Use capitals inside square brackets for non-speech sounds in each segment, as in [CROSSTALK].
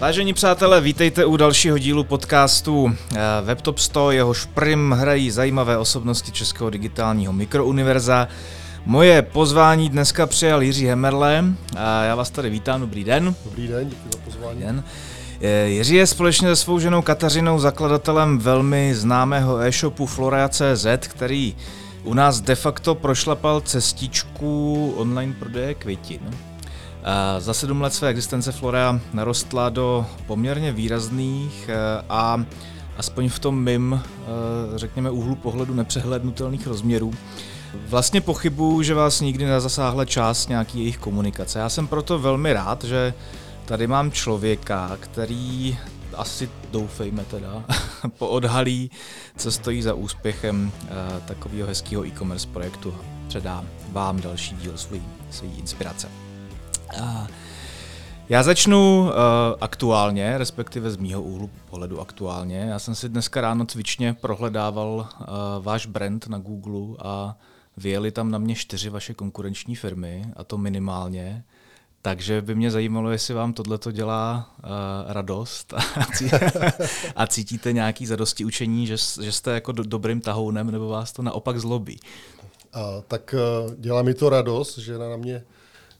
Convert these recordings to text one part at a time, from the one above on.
Vážení přátelé, vítejte u dalšího dílu podcastu eh, WebTop 100, jehož prim hrají zajímavé osobnosti českého digitálního mikrouniverza. Moje pozvání dneska přijal Jiří Hemerle a já vás tady vítám, dobrý den. Dobrý den, díky za pozvání. Den. Eh, Jiří je společně se svou ženou Kateřinou zakladatelem velmi známého e-shopu Florea.cz, který u nás de facto prošlapal cestičku online prodeje květin. Za sedm let své existence Florea narostla do poměrně výrazných eh, a aspoň v tom mým, eh, řekněme, úhlu pohledu nepřehlednutelných rozměrů. Vlastně pochybuju, že vás nikdy nezasáhla část nějaký jejich komunikace. Já jsem proto velmi rád, že tady mám člověka, který asi doufejme teda, [LAUGHS] poodhalí, co stojí za úspěchem uh, takového hezkého e-commerce projektu. Předám vám další díl svojí, svojí inspirace. Já začnu uh, aktuálně, respektive z mýho úhlu pohledu aktuálně. Já jsem si dneska ráno cvičně prohledával uh, váš brand na Google a vyjeli tam na mě čtyři vaše konkurenční firmy, a to minimálně. Takže by mě zajímalo, jestli vám tohle to dělá uh, radost [LAUGHS] a cítíte nějaký zadosti učení, že, že jste jako do, dobrým tahounem, nebo vás to naopak zlobí. A, tak uh, dělá mi to radost, že na mě,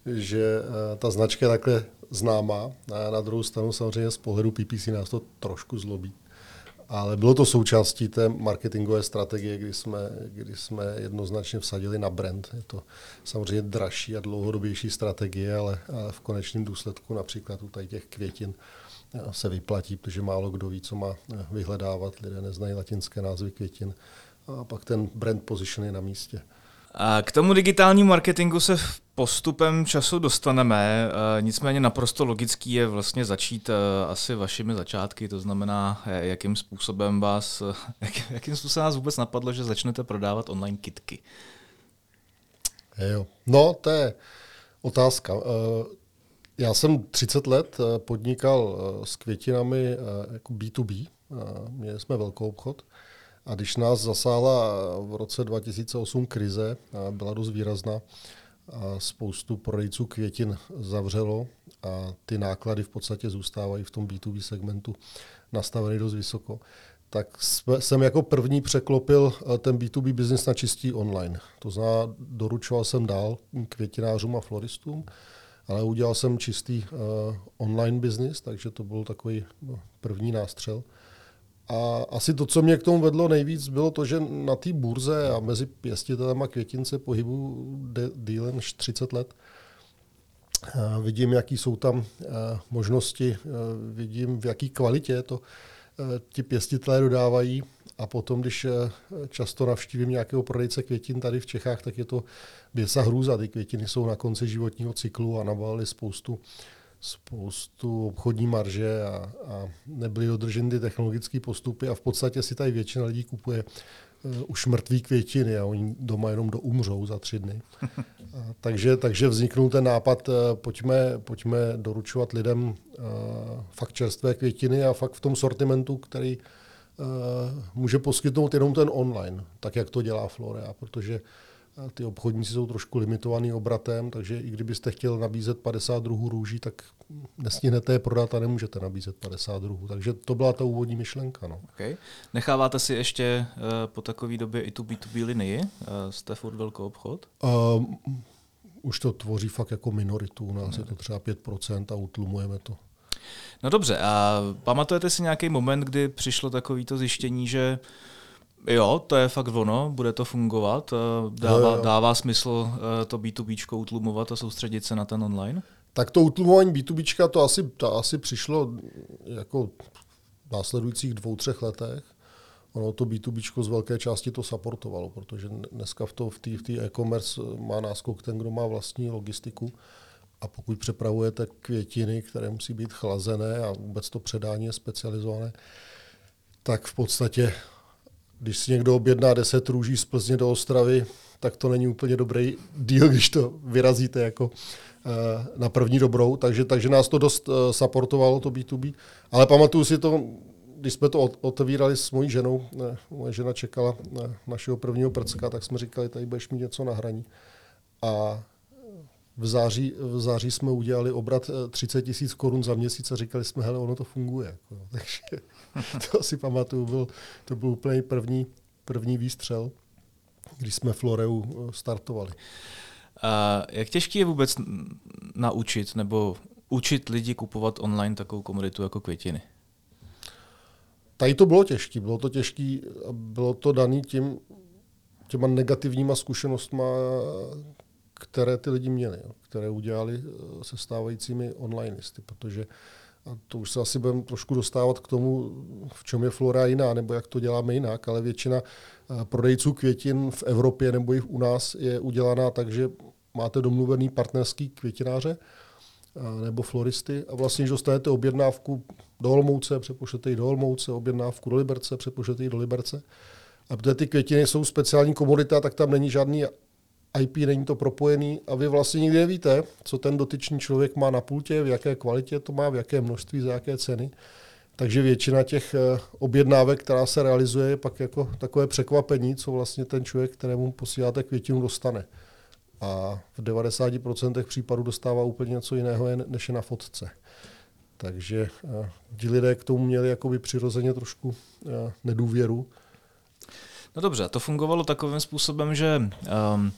že uh, ta značka je takhle známá. A na druhou stranu samozřejmě z pohledu PPC nás to trošku zlobí. Ale bylo to součástí té marketingové strategie, kdy jsme, kdy jsme jednoznačně vsadili na brand. Je to samozřejmě dražší a dlouhodobější strategie, ale, v konečném důsledku například u tady těch květin eh, se vyplatí, protože málo kdo ví, co má eh, vyhledávat. Lidé neznají latinské názvy květin. A pak ten brand position je na místě. A k tomu digitálnímu marketingu se postupem času dostaneme, e, nicméně naprosto logický je vlastně začít e, asi vašimi začátky, to znamená, e, jakým způsobem vás, [LAUGHS] jak, jakým způsobem vás vůbec napadlo, že začnete prodávat online kitky. Jo. No, to je otázka. Já jsem 30 let podnikal s květinami jako B2B, měli jsme velkou obchod. A když nás zasáhla v roce 2008 krize, byla dost výrazná, a spoustu prodejců květin zavřelo a ty náklady v podstatě zůstávají v tom B2B segmentu nastaveny dost vysoko, tak jsem jako první překlopil eh, ten B2B business na čistý online. To znamená, doručoval jsem dál květinářům a floristům, ale udělal jsem čistý uh, online business, takže to byl takový no, první nástřel. A asi to, co mě k tomu vedlo nejvíc, bylo to, že na té burze a mezi pěstitelem a květince pohybu dílem než 30 let. A vidím, jaký jsou tam možnosti, vidím, v jaký kvalitě to ti pěstitelé dodávají. A potom, když často navštívím nějakého prodejce květin tady v Čechách, tak je to běsa hrůza. Ty květiny jsou na konci životního cyklu a nabalili spoustu spoustu obchodní marže a, a nebyly dodrženy ty technologické postupy a v podstatě si tady většina lidí kupuje uh, už mrtvý květiny a oni doma jenom doumřou za tři dny. [LAUGHS] A, takže, takže vzniknul ten nápad, uh, pojďme, pojďme doručovat lidem uh, fakt čerstvé květiny a fakt v tom sortimentu, který uh, může poskytnout jenom ten online, tak jak to dělá Florea, protože ty obchodníci jsou trošku limitovaný obratem, takže i kdybyste chtěl nabízet 50 druhů růží, tak nestihnete je prodat a nemůžete nabízet 50 druhů. Takže to byla ta úvodní myšlenka. No. Okay. Necháváte si ještě uh, po takové době i tu B2B linii? Uh, jste furt velkou obchod? Uh, už to tvoří fakt jako minoritu. U nás ne. je to třeba 5% a utlumujeme to. No dobře, a pamatujete si nějaký moment, kdy přišlo takovýto zjištění, že uh, Jo, to je fakt ono, bude to fungovat. Eh, dává, jo, jo. dává smysl eh, to B2B utlumovat a soustředit se na ten online? Tak to utlumování B2B to asi, to asi přišlo jako v následujících dvou, třech letech. Ono to B2B z velké části to supportovalo, protože dneska v, to, v té v e-commerce má náskok ten, kdo má vlastní logistiku. A pokud přepravujete květiny, které musí být chlazené a vůbec to předání je specializované, tak v podstatě když si někdo objedná 10 růží z Plzně do Ostravy, tak to není úplně dobrý díl, když to vyrazíte jako eh, na první dobrou, takže, takže nás to dost uh, supportovalo, to B2B. Ale pamatuju si to, když jsme to otevírali s mojí ženou, ne, moje žena čekala na našeho prvního prcka, tak jsme říkali, tady budeš mít něco na hraní. A v září, v září jsme udělali obrat 30 tisíc korun za měsíc a říkali jsme, hele, ono to funguje. Jako, [LAUGHS] takže [LAUGHS] to si pamatuju, byl, to byl úplně první, první výstřel, když jsme Floreu startovali. A jak těžký je vůbec naučit nebo učit lidi kupovat online takovou komoditu jako květiny? Tady to bylo těžké. Bylo to těžké, bylo to dané tím, těma negativníma zkušenostma, které ty lidi měli, které udělali eh, se stávajícími onlineisty, protože a to už se asi budeme trošku dostávat k tomu, v čem je Flora jiná, nebo jak to děláme jinak, ale většina eh, prodejců květin v Evropě nebo i u nás je udělaná tak, že máte domluvený partnerský květináře eh, nebo floristy a vlastně, když dostanete objednávku do Olmouce, přepošlete ji do Olmouce, objednávku do Liberce, přepošlete ji do Liberce. A protože ty květiny jsou speciální komodita, tak tam není žádný IP, není to propojený a vy vlastně nikdy nevíte, co ten dotyčný člověk má na pultě, v jaké kvalitě to má, v jaké množství, za jaké ceny. Takže většina těch eh, objednávek, která se realizuje, je pak jako takové překvapení, co vlastně ten člověk, kterému posíláte květinu, dostane. A v 90% případů dostává úplně něco jiného, než je na fotce. Takže eh, ti lidé k tomu měli jakoby přirozeně trošku eh, nedůvěru. No dobře, to fungovalo takovým způsobem, že um,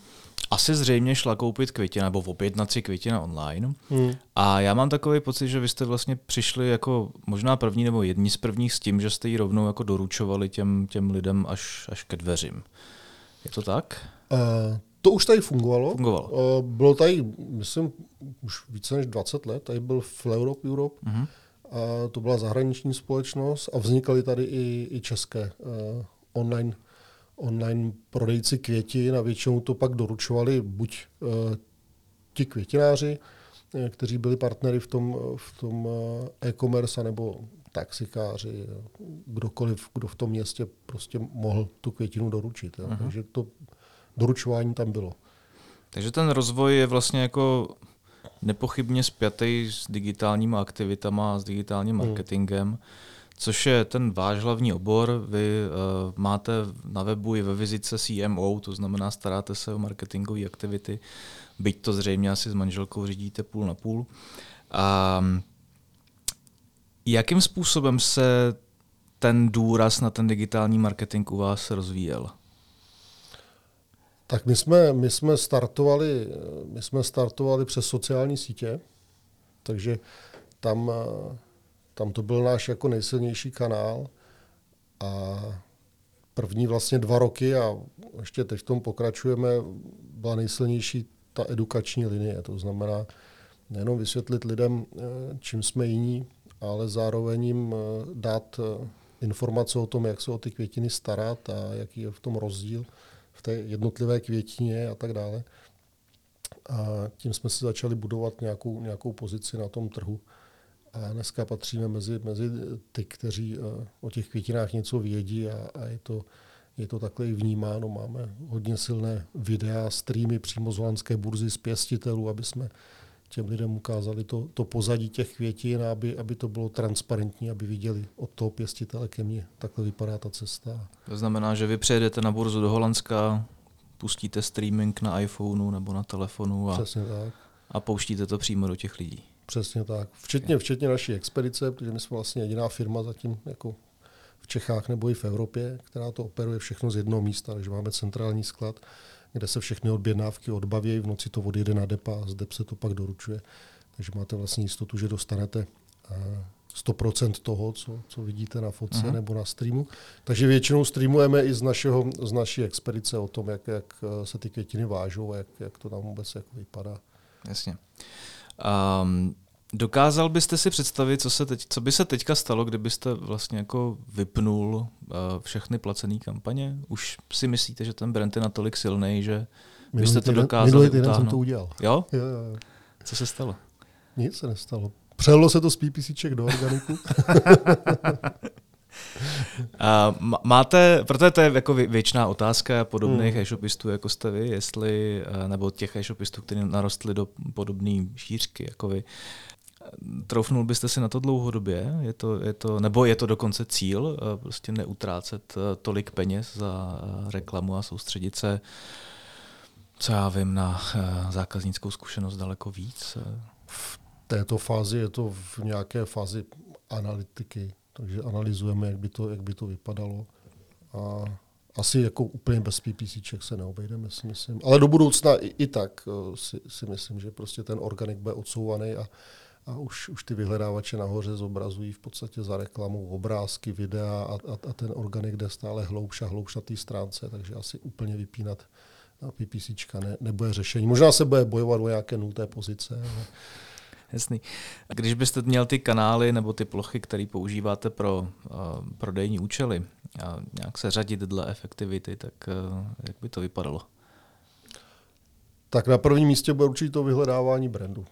asi zřejmě šla koupit květina nebo objednat si květina online. Hmm. A já mám takový pocit, že vy jste vlastně přišli jako možná první nebo jedni z prvních s tím, že jste ji rovnou jako doručovali těm, těm lidem až, až ke dveřím. Je to tak? Uh, to už tady fungovalo. Fungovalo. Uh, bylo tady, myslím, už více než 20 let. Tady byl Europe Europe. Uh-huh. A to byla zahraniční společnost a vznikaly tady i, i české uh, online online prodejci květin a většinou to pak doručovali buď uh, ti květináři, eh, kteří byli partnery v tom, v tom eh, e-commerce, nebo taxikáři, kdokoliv, kdo v tom městě prostě mohl tu květinu doručit. Uh-huh. Takže to doručování tam bylo. Takže ten rozvoj je vlastně jako nepochybně spjatý s digitálníma aktivitama, s digitálním hmm. marketingem. Hmm což je ten váš hlavní obor. Vy uh, máte na webu i ve vizitce CMO, to znamená staráte se o marketingové aktivity, byť to zřejmě asi s manželkou řídíte půl na půl. A jakým způsobem se ten důraz na ten digitální marketing u vás rozvíjel? Tak my jsme, my jsme, startovali, my jsme startovali přes sociální sítě, takže tam eh, tam to byl náš jako nejsilnější kanál a první vlastně dva roky a ještě teď v tom pokračujeme, byla nejsilnější ta edukační linie. To znamená nejenom vysvětlit lidem, eh, čím jsme jiní, ale zároveň jim eh, dát eh, informace o tom, jak se o ty květiny starat a jaký je v tom rozdíl v té jednotlivé květině a tak dále. A tím jsme si začali budovat nějakou, nějakou pozici na tom trhu. A dneska patříme mezi, mezi ty, kteří eh, o těch květinách něco vědí a, a je, to, je to takhle i vnímáno. Máme hodně silné videa, streamy přímo z holandské burzy z pěstitelů, aby jsme těm lidem ukázali to, to pozadí těch květin, aby, aby to bylo transparentní, aby viděli od toho pěstitele ke mně. Takhle vypadá ta cesta. To znamená, že vy přejedete na burzu do Holandska, pustíte streaming na iPhoneu nebo na telefonu a, a pouštíte to přímo do těch lidí. Přesně tak. Včetně, včetně naší expedice, protože my jsme vlastně jediná firma zatím jako v Čechách nebo i v Evropě, která to operuje všechno z jednoho místa, takže máme centrální sklad, kde se všechny objednávky odbaví, v noci to odjede na depa a z dep se to pak doručuje. Takže máte vlastně jistotu, že dostanete 100% eh, toho, co, co vidíte na fotce uh-huh. nebo na streamu. Takže většinou streamujeme i z, našeho, z naší expedice o tom, jak, jak eh, se ty květiny vážou a jak, jak to tam vůbec jako vypadá. Jasně. Um, dokázal byste si představit, co, se teď, co by se teďka stalo, kdybyste vlastně jako vypnul uh, všechny placené kampaně? Už si myslíte, že ten brand je natolik silný, že byste to dokázali Minulý týden jsem to udělal. Jo? Jo, jo, jo. Co se stalo? Nic se nestalo. Přelo se to z PPCček do organiku. [LAUGHS] A máte, protože to je jako věčná otázka podobných hmm. e-shopistů, jako jste vy, jestli, eh, nebo těch e-shopistů, kteří narostli do podobné šířky, jako vy, Troufnul byste si na to dlouhodobě? Je to, je to, nebo je to dokonce cíl, eh, prostě neutrácet eh, tolik peněz za reklamu a soustředit se co já vím, na zákaznickou zkušenost daleko víc? V této fázi je to v nějaké fázi analytiky, takže analyzujeme, jak by to, jak by to vypadalo. A asi jako úplně bez PPCček se neobejdeme, si myslím. Ale do budoucna i, i tak uh, si, si myslím, že prostě ten organik bude odsouvaný a, a už, už ty vyhledávače nahoře zobrazují v podstatě za reklamu obrázky, videa a, a, a ten organik jde stále hloubš a hloubš na té stránce, takže asi úplně vypínat PPCčka ne, nebude řešení. Možná se bude bojovat o nějaké nulté pozice. Ale... Jasný. Když byste měl ty kanály nebo ty plochy, které používáte pro uh, prodejní účely, a nějak se řadit dle efektivity, tak uh, jak by to vypadalo? Tak na prvním místě bude určitě to vyhledávání brandu,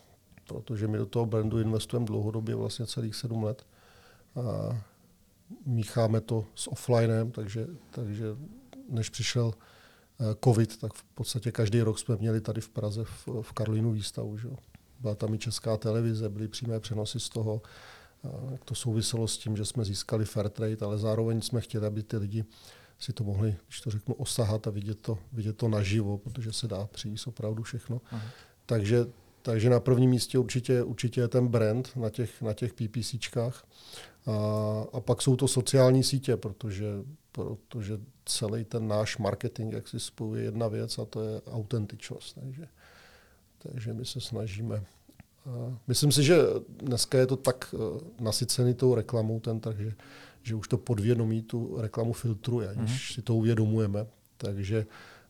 protože my do toho brandu investujeme dlouhodobě, vlastně celých sedm let. A mícháme to s offlinem, takže, takže než přišel Eh, covid, tak v podstatě každý rok jsme měli tady v Praze v, v Karlínu výstavu. Že? Byla tam i česká televize, byly přímé přenosy z toho. Jak to souviselo s tím, že jsme získali fair trade, ale zároveň jsme chtěli, aby ty lidi si to mohli, když to řeknu, osahat a vidět to, vidět to naživo, protože se dá přijít opravdu všechno. Aha. Takže, takže na prvním místě určitě, určitě je ten brand na těch, na těch PPCčkách. A, a pak jsou to sociální sítě, protože, protože celý ten náš marketing, jak si spojuje jedna věc a to je autentičnost. Takže, takže my se snažíme. A myslím si, že dneska je to tak eh, nasycený tou reklamou ten trh, že, že už to podvědomí tu reklamu filtruje, když mm-hmm. si to uvědomujeme. Takže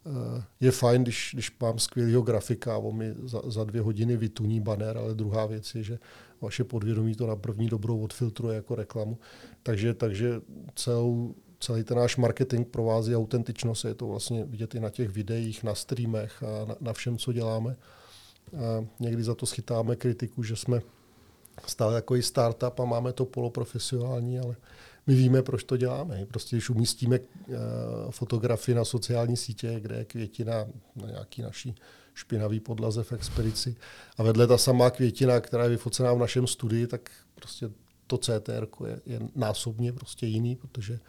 eh, je fajn, když, když mám skvělého grafika a on mi za, za dvě hodiny vytuní banner, ale druhá věc je, že vaše podvědomí to na první dobrou odfiltruje jako reklamu. Takže, takže celou celý ten náš marketing provází autentičnost. Je to vlastně vidět i na těch videích, na streamech a na, na všem, co děláme. A někdy za to schytáme kritiku, že jsme stále jako i startup a máme to poloprofesionální, ale my víme, proč to děláme. Prostě když umístíme uh, fotografii na sociální sítě, kde je květina na nějaký naší špinavý podlaze v expedici a vedle ta samá květina, která je vyfocená v našem studii, tak prostě to CTR je, je násobně prostě jiný, protože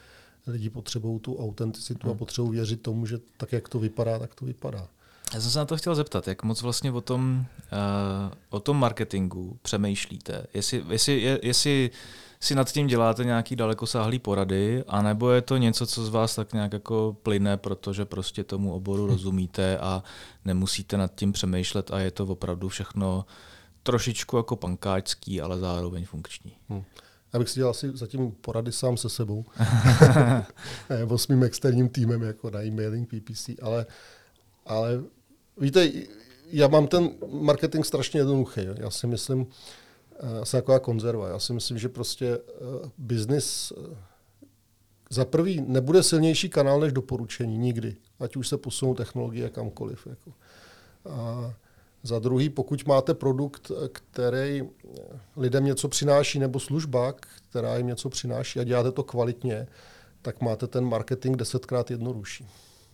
lidi potřebují tu autenticitu hmm. a potřebují věřit tomu, že tak, jak to vypadá, tak to vypadá. Já jsem se na to chtěl zeptat, jak moc vlastně o tom, uh, o tom marketingu přemýšlíte? Jestli, jestli, je, jestli si nad tím děláte nějaký dalekosáhlý porady, anebo je to něco, co z vás tak nějak jako plyne, protože prostě tomu oboru hm. rozumíte a nemusíte nad tím přemýšlet a je to opravdu všechno trošičku jako pankáčský, ale zároveň funkční. Hmm. Já bych si dělal asi zatím porady sám se sebou. Nebo [LAUGHS] [LAUGHS] s mým externím týmem, jako na e-mailing PPC. Ale, ale víte, já mám ten marketing strašně jednoduchý. Já si myslím, eh, já jsem taková konzerva. Já si myslím, že prostě uh, business uh, za prvý nebude silnější kanál než doporučení nikdy, ať už se posunou technologie kamkoliv. Jako. A za druhý, pokud máte produkt, který lidem něco přináší, nebo služba, která jim něco přináší a děláte to kvalitně, tak máte ten marketing desetkrát jednodušší.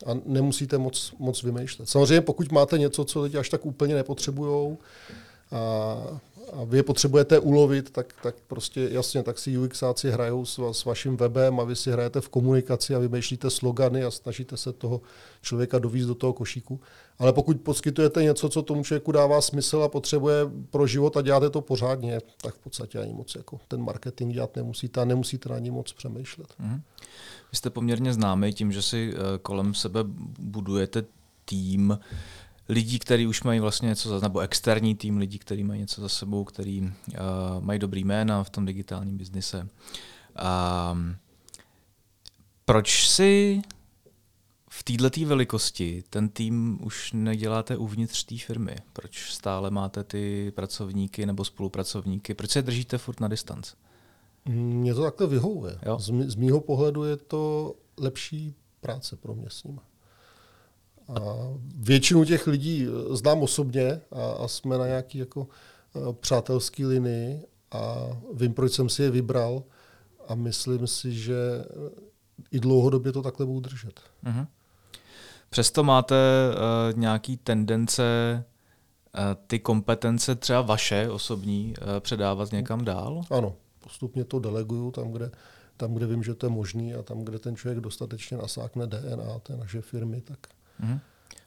A nemusíte moc, moc vymýšlet. Samozřejmě, pokud máte něco, co lidi až tak úplně nepotřebují, a a vy je potřebujete ulovit, tak, tak prostě jasně, tak si UXáci hrajou s, s vaším webem a vy si hrajete v komunikaci a vymýšlíte slogany a snažíte se toho člověka dovízt do toho košíku. Ale pokud poskytujete něco, co tomu člověku dává smysl a potřebuje pro život a děláte to pořádně, tak v podstatě ani moc jako ten marketing dělat nemusíte a nemusíte na ní moc přemýšlet. Mm. Vy jste poměrně známý tím, že si eh, kolem sebe budujete tým, lidí, kteří už mají vlastně něco za nebo externí tým lidí, kteří mají něco za sebou, kteří uh, mají dobrý jména v tom digitálním biznise. Um, proč si v této velikosti ten tým už neděláte uvnitř té firmy? Proč stále máte ty pracovníky nebo spolupracovníky? Proč se držíte furt na distanci? Mně to takhle vyhovuje. Z, z mýho pohledu je to lepší práce pro mě s nimi. A většinu těch lidí znám osobně a, a jsme na nějaký jako eh, přátelský linii a vím, proč jsem si je vybral a myslím si, že i dlouhodobě to takhle budu držet. Uh-huh. Přesto máte uh, nějaký tendence uh, ty kompetence třeba vaše osobní uh, předávat někam dál? Ano, postupně to deleguju tam, kde, tam, kde vím, že to je možný a tam, kde ten člověk dostatečně nasákne DNA té naše firmy, tak, Mm-hmm.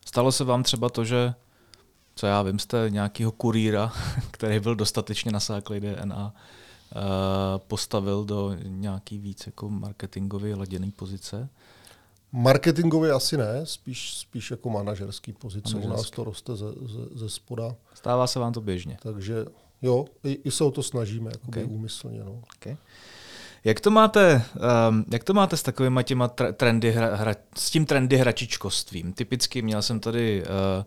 Stalo se vám třeba to, že co já vím, jste nějakého kurýra, [LAUGHS] který byl dostatečně nasáklý DNA, eh, postavil do nějaký víc jako marketingově laděný pozice? Marketingově asi ne, spíš, spíš jako manažerský pozice. Manažerský. U nás to roste ze, ze, ze spoda. Stává se vám to běžně? Takže jo, i, i se o to snažíme, jakoby okay. úmyslně. No. Okay. Jak to máte, um, jak to máte s takovými těma trendy, hra, hra, s tím trendy hračičkostvím? Typicky měl jsem tady uh,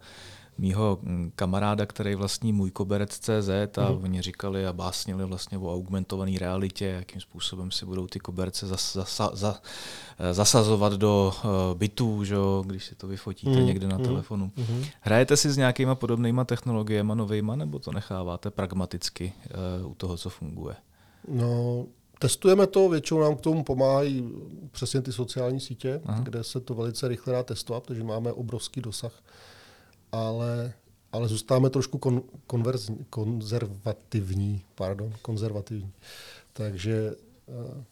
mýho mm, kamaráda, který vlastní můj koberec CZ a mm. oni říkali a básnili vlastně o augmentované realitě, jakým způsobem si budou ty koberce zas, zas, zas, eh, zasazovat do uh, bytů, že, když si to vyfotíte mm. někde na mm. telefonu. Mm. Hrajete si s nějakýma podobnýma technologiemi novejma, nebo to necháváte pragmaticky uh, u toho, co funguje? No, Testujeme to, většinou nám k tomu pomáhají přesně ty sociální sítě, Aha. kde se to velice rychle dá testovat, protože máme obrovský dosah ale, ale zůstáváme trošku kon, konverz, konzervativní. Pardon, konzervativní. Takže uh,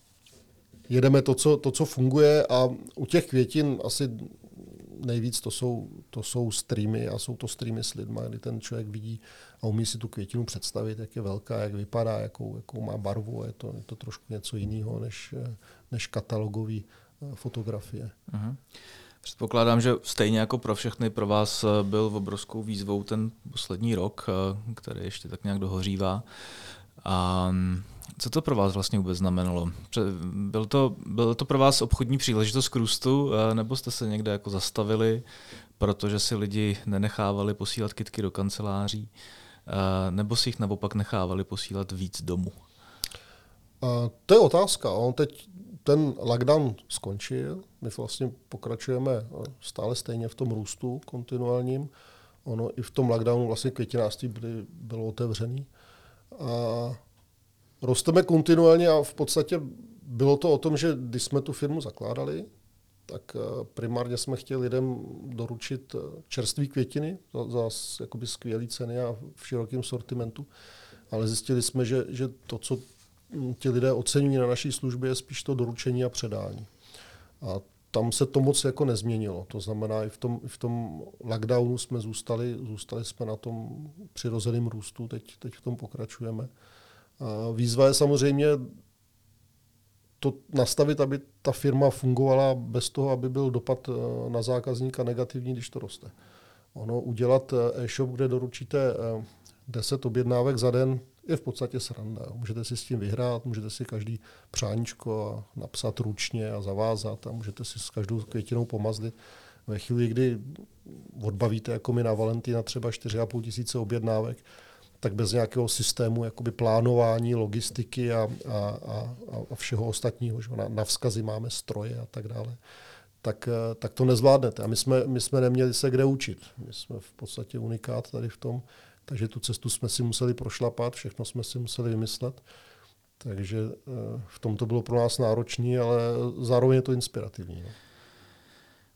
jedeme to co, to, co funguje a u těch květin asi nejvíc to jsou, to jsou streamy a jsou to streamy s lidmi, kdy ten člověk vidí a umí si tu květinu představit, jak je velká, jak vypadá, jakou, jakou má barvu. Je to, je to trošku něco jiného než, než katalogové eh, fotografie. Uh-huh. Předpokládám, že stejně jako pro všechny pro vás eh, byl v obrovskou výzvou ten poslední rok, eh, který ještě tak nějak dohořívá. A mm, co to pro vás vlastně vůbec znamenalo? Byl to, byl to pro vás obchodní příležitost k růstu, eh, nebo jste se někde jako zastavili, protože si lidi nenechávali posílat kitky do kanceláří, nebo si jich naopak nechávali posílat víc domů? To je otázka. On teď ten lockdown skončil, my vlastně pokračujeme eh, stále stejně v tom růstu kontinuálním. Ono i v tom lockdownu vlastně květináctví byly, bylo otevřený. A rosteme kontinuálně a v podstatě bylo to o tom, že když jsme tu firmu zakládali, tak eh, primárně jsme chtěli lidem doručit eh, čerstvé květiny za, za jakoby skvělé ceny a v širokém sortimentu. Ale zjistili jsme, že, že to, co ti lidé oceňují na naší službě, je spíš to doručení a předání. A tam se to moc jako nezměnilo. To znamená, i v tom, i v tom lockdownu jsme zůstali, zůstali jsme na tom přirozeném růstu, teď, teď v tom pokračujeme. A výzva je samozřejmě to nastavit, aby ta firma fungovala bez toho, aby byl dopad eh, na zákazníka negativní, když to roste. Ono udělat eh, e-shop, kde doručíte 10 eh, objednávek za den, je v podstatě sranda. Můžete si s tím vyhrát, můžete si každý přáníčko napsat ručně a zavázat a můžete si s každou květinou pomazlit. Ve chvíli, kdy odbavíte jako mi na Valentína třeba 4,5 tisíce objednávek, tak bez nějakého systému jakoby plánování, logistiky a, a, a, a všeho ostatního, že na, na vzkazy máme stroje a tak dále, tak, tak to nezvládnete. A my jsme, my jsme neměli se kde učit. My jsme v podstatě unikát tady v tom, takže tu cestu jsme si museli prošlapat, všechno jsme si museli vymyslet. Takže eh, v tom to bylo pro nás náročné, ale zároveň je to inspirativní. No.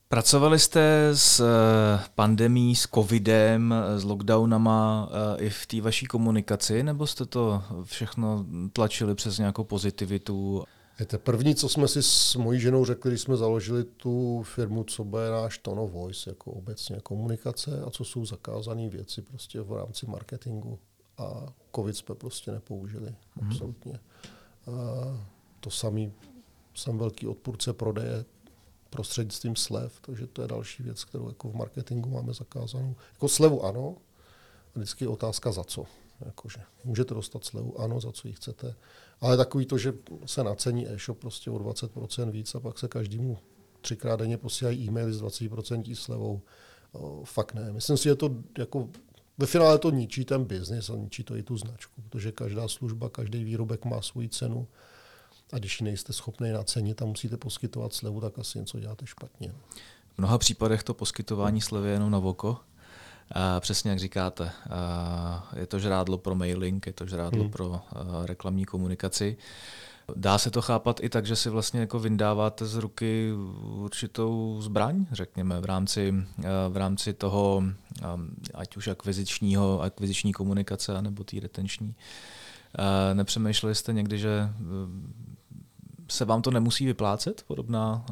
Pracovali jste s eh, pandemí, s covidem, s lockdownama eh, i v té vaší komunikaci, nebo jste to všechno tlačili přes nějakou pozitivitu? Víte, první, co jsme si s mojí ženou řekli, když jsme založili tu firmu, co bude náš tone of voice, jako obecně komunikace a co jsou zakázané věci prostě v rámci marketingu. A covid jsme prostě nepoužili, mm-hmm. absolutně. A to samý, jsem velký odpůrce prodeje prostřednictvím slev, takže to je další věc, kterou jako v marketingu máme zakázanou. Jako slevu ano, vždycky je otázka za co. Jakože můžete dostat slevu, ano, za co ji chcete. Ale takový to, že se nacení e-shop prostě o 20% víc a pak se každému třikrát denně posílají e-maily s 20% slevou. O, fakt ne. Myslím si, že to jako ve finále to ničí ten biznis a ničí to i tu značku, protože každá služba, každý výrobek má svoji cenu a když ji nejste schopni nacenit a musíte poskytovat slevu, tak asi něco děláte špatně. V mnoha případech to poskytování slevy je jenom na voko, přesně jak říkáte, je to žrádlo pro mailing, je to žrádlo hmm. pro reklamní komunikaci. Dá se to chápat i tak, že si vlastně jako vyndáváte z ruky určitou zbraň, řekněme, v rámci, v rámci toho, ať už akvizičního, akviziční komunikace, nebo té retenční. Nepřemýšleli jste někdy, že e, se vám to nemusí vyplácet, podobná,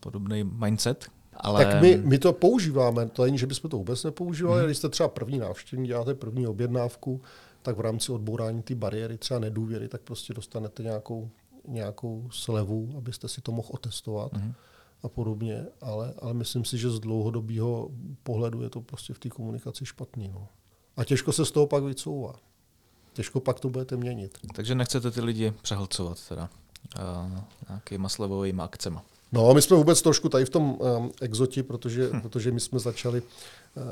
podobný mindset, Ale... Tak my, my to používáme, to není, že bychom to vůbec nepoužívali, hmm. když jste třeba první návštěvník, děláte první objednávku, tak v rámci odbourání ty bariéry, třeba nedůvěry, tak prostě dostanete nějakou, nějakou slevu, abyste si to mohl otestovat hmm. a podobně. Ale, ale myslím si, že z dlouhodobého pohledu je to prostě v té komunikaci špatný. No. A těžko se z toho pak vycouvá. Těžko pak to budete měnit. Takže nechcete ty lidi přehlcovat teda uh, nějakýma slevovými akcemi. No, my jsme vůbec trošku tady v tom um, exoti, protože, hm. protože my jsme začali uh,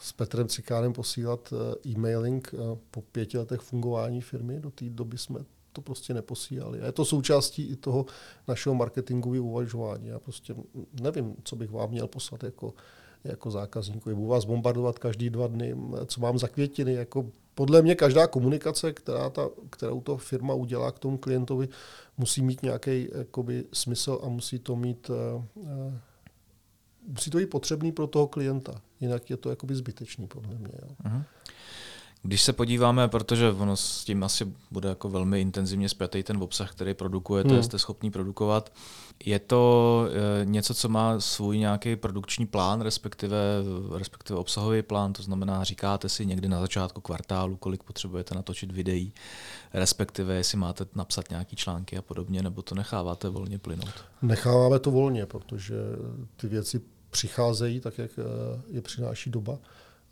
s Petrem Cikánem posílat uh, e-mailing uh, po pěti letech fungování firmy. Do té doby jsme to prostě neposílali. A je to součástí i toho našeho marketingového uvažování. Já prostě nevím, co bych vám měl poslat jako, jako zákazníku. Budu vás bombardovat každý dva dny, co mám za květiny. Jako podle mě každá komunikace, která ta, kterou to firma udělá k tomu klientovi, musí mít nějaký jakoby, smysl a musí to mít uh, uh, musí to být potřebný pro toho klienta. Jinak je to jakoby zbytečný, podle mě. Jo. Uh-huh. Když se podíváme, protože ono s tím asi bude jako velmi intenzivně zpětý ten obsah, který produkujete, hmm. jste schopný produkovat, je to e, něco, co má svůj nějaký produkční plán, respektive, respektive obsahový plán, to znamená, říkáte si někdy na začátku kvartálu, kolik potřebujete natočit videí, respektive jestli máte napsat nějaký články a podobně, nebo to necháváte volně plynout? Necháváme to volně, protože ty věci přicházejí tak, jak e, je přináší doba.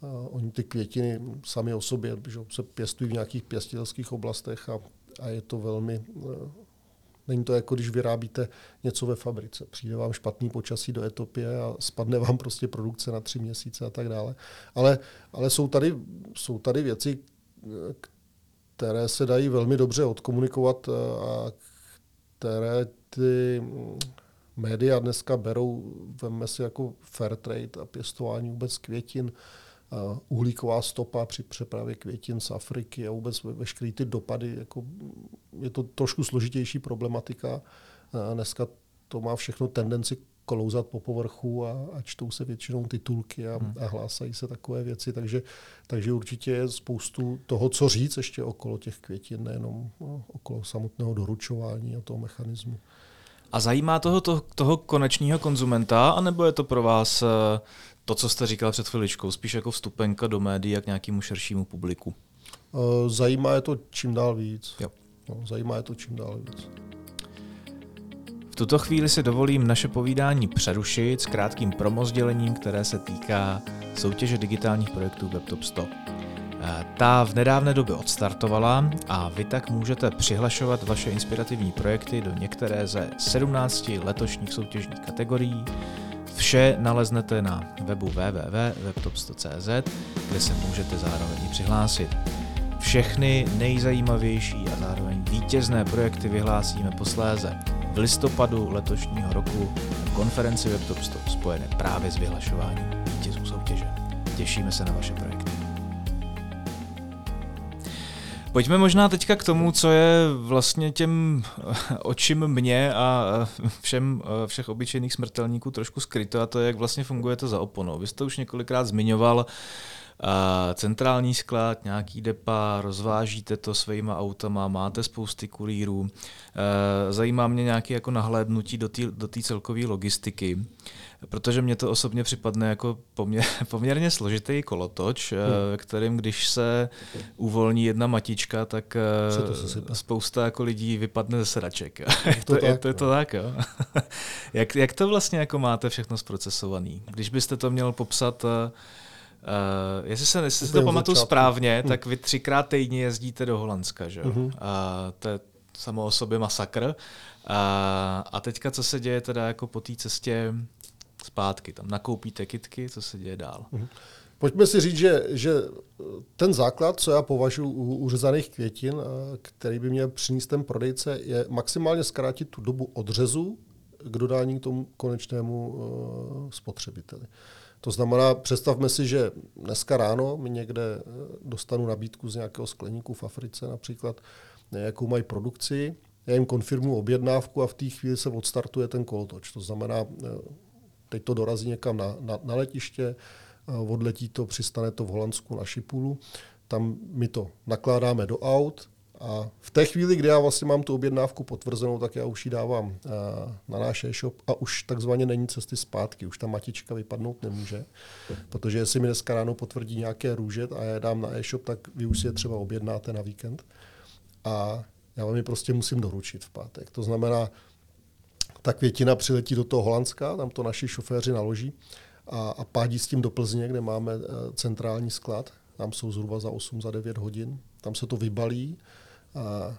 Uh, oni ty květiny sami o sobě že se pěstují v nějakých pěstitelských oblastech a, a je to velmi... Uh, není to jako když vyrábíte něco ve fabrice. Přijde vám špatný počasí do Etopie a spadne vám prostě produkce na tři měsíce a tak dále. Ale, ale jsou, tady, jsou tady věci, které se dají velmi dobře odkomunikovat a které ty média dneska berou, veme si jako fair trade a pěstování vůbec květin, uhlíková stopa při přepravě květin z Afriky a vůbec veškeré ty dopady. Jako je to trošku složitější problematika. A dneska to má všechno tendenci klouzat po povrchu a, a čtou se většinou titulky a, hmm. a hlásají se takové věci, takže, takže určitě je spoustu toho, co říct ještě okolo těch květin, nejenom no, okolo samotného doručování a toho mechanismu. A zajímá toho, toho, toho konečního konzumenta, anebo je to pro vás eh, to, co jste říkal před chviličkou, spíš jako vstupenka do médií a k nějakému širšímu publiku? Eh, zajímá je to čím dál víc. Jo. No, zajímá je to čím dál víc. V tuto chvíli si dovolím naše povídání přerušit s krátkým promozdělením, které se týká soutěže digitálních projektů WebTop 100. Eh, ta v nedávné době odstartovala a vy tak můžete přihlašovat vaše inspirativní projekty do některé ze 17 letošních soutěžních kategorií, Vše naleznete na webu www.webtop100.cz, kde se můžete zároveň přihlásit. Všechny nejzajímavější a zároveň vítězné projekty vyhlásíme posléze v listopadu letošního roku na konferenci WebTop 100 spojené právě s vyhlašováním vítězů soutěže. Těšíme se na vaše projekty. Pojďme možná teďka k tomu, co je vlastně těm očím mě a všem, všech obyčejných smrtelníků trošku skryto a to je, jak vlastně funguje to za oponou. Vy jste už několikrát zmiňoval centrální sklad, nějaký depa, rozvážíte to svýma autama, máte spousty kurýrů. Zajímá mě nějaké jako nahlédnutí do té do celkové logistiky protože mě to osobně připadne jako poměr, [LAUGHS] poměrně složitý kolotoč, hmm. kterým když se uvolní jedna matička, tak eh, spousta jako lidí vypadne ze sedaček. [LAUGHS] Je to, to, tak, je, to, je to no. tak, jo. [LAUGHS] jak, jak to vlastně jako máte všechno zprocesovaný? Když byste to měl popsat Uh, jestli se jestli si to pamatuju správně, hmm. tak vy třikrát týdně jezdíte do Holandska, že jo? Hmm. Uh, to je samo o sobě masakr. Uh, a teďka co se děje teda jako po té cestě zpátky, tam nakoupíte kitky, co se děje dál. Mhm. Pojďme si říct, že, že ten základ, co já považuji u uřezaných květin, který by měl přinést ten prodejce, je maximálně zkrátit tu dobu odřezu k dodání k tomu konečnému uh, spotřebiteli. To znamená, představme si, že dneska ráno mi někde e, dostanu nabídku z nějakého skleníku v Africe například, jakou mají produkci, já jim konfirmuji objednávku a v té chvíli se odstartuje ten kolotoč. To znamená, e, Teď to dorazí někam na, na, na letiště, eh, odletí to, přistane to v Holandsku na Šipulu, tam my to nakládáme do aut A v té chvíli, kdy já vlastně mám tu objednávku potvrzenou, tak já už ji dávám eh, na náš e-shop a už takzvaně není cesty zpátky, už ta matička vypadnout nemůže, protože jestli mi dneska ráno potvrdí nějaké růže a já dám na e-shop, tak vy už si je třeba objednáte na víkend a já vám je prostě musím doručit v pátek. To znamená, ta květina přiletí do toho Holandska, tam to naši šoféři naloží a, a pádí s tím do Plzně, kde máme eh, centrální sklad. Tam jsou zhruba za 8, za 9 hodin. Tam se to vybalí a,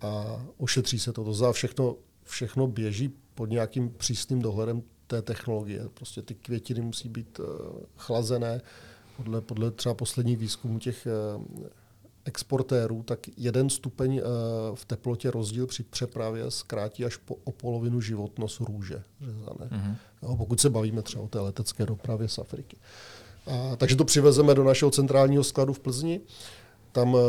a ošetří se to. To za všechno, všechno běží pod nějakým přísným dohledem té technologie. Prostě ty květiny musí být uh, chlazené. Podle, podle třeba posledních výzkumů těch uh, exportérů, tak jeden stupeň uh, v teplotě rozdíl při přepravě zkrátí až po, o polovinu životnost růže řezané. Mm-hmm. Jo, pokud se bavíme třeba o té letecké dopravě z Afriky. A, takže to přivezeme do našeho centrálního skladu v Plzni. Tam uh,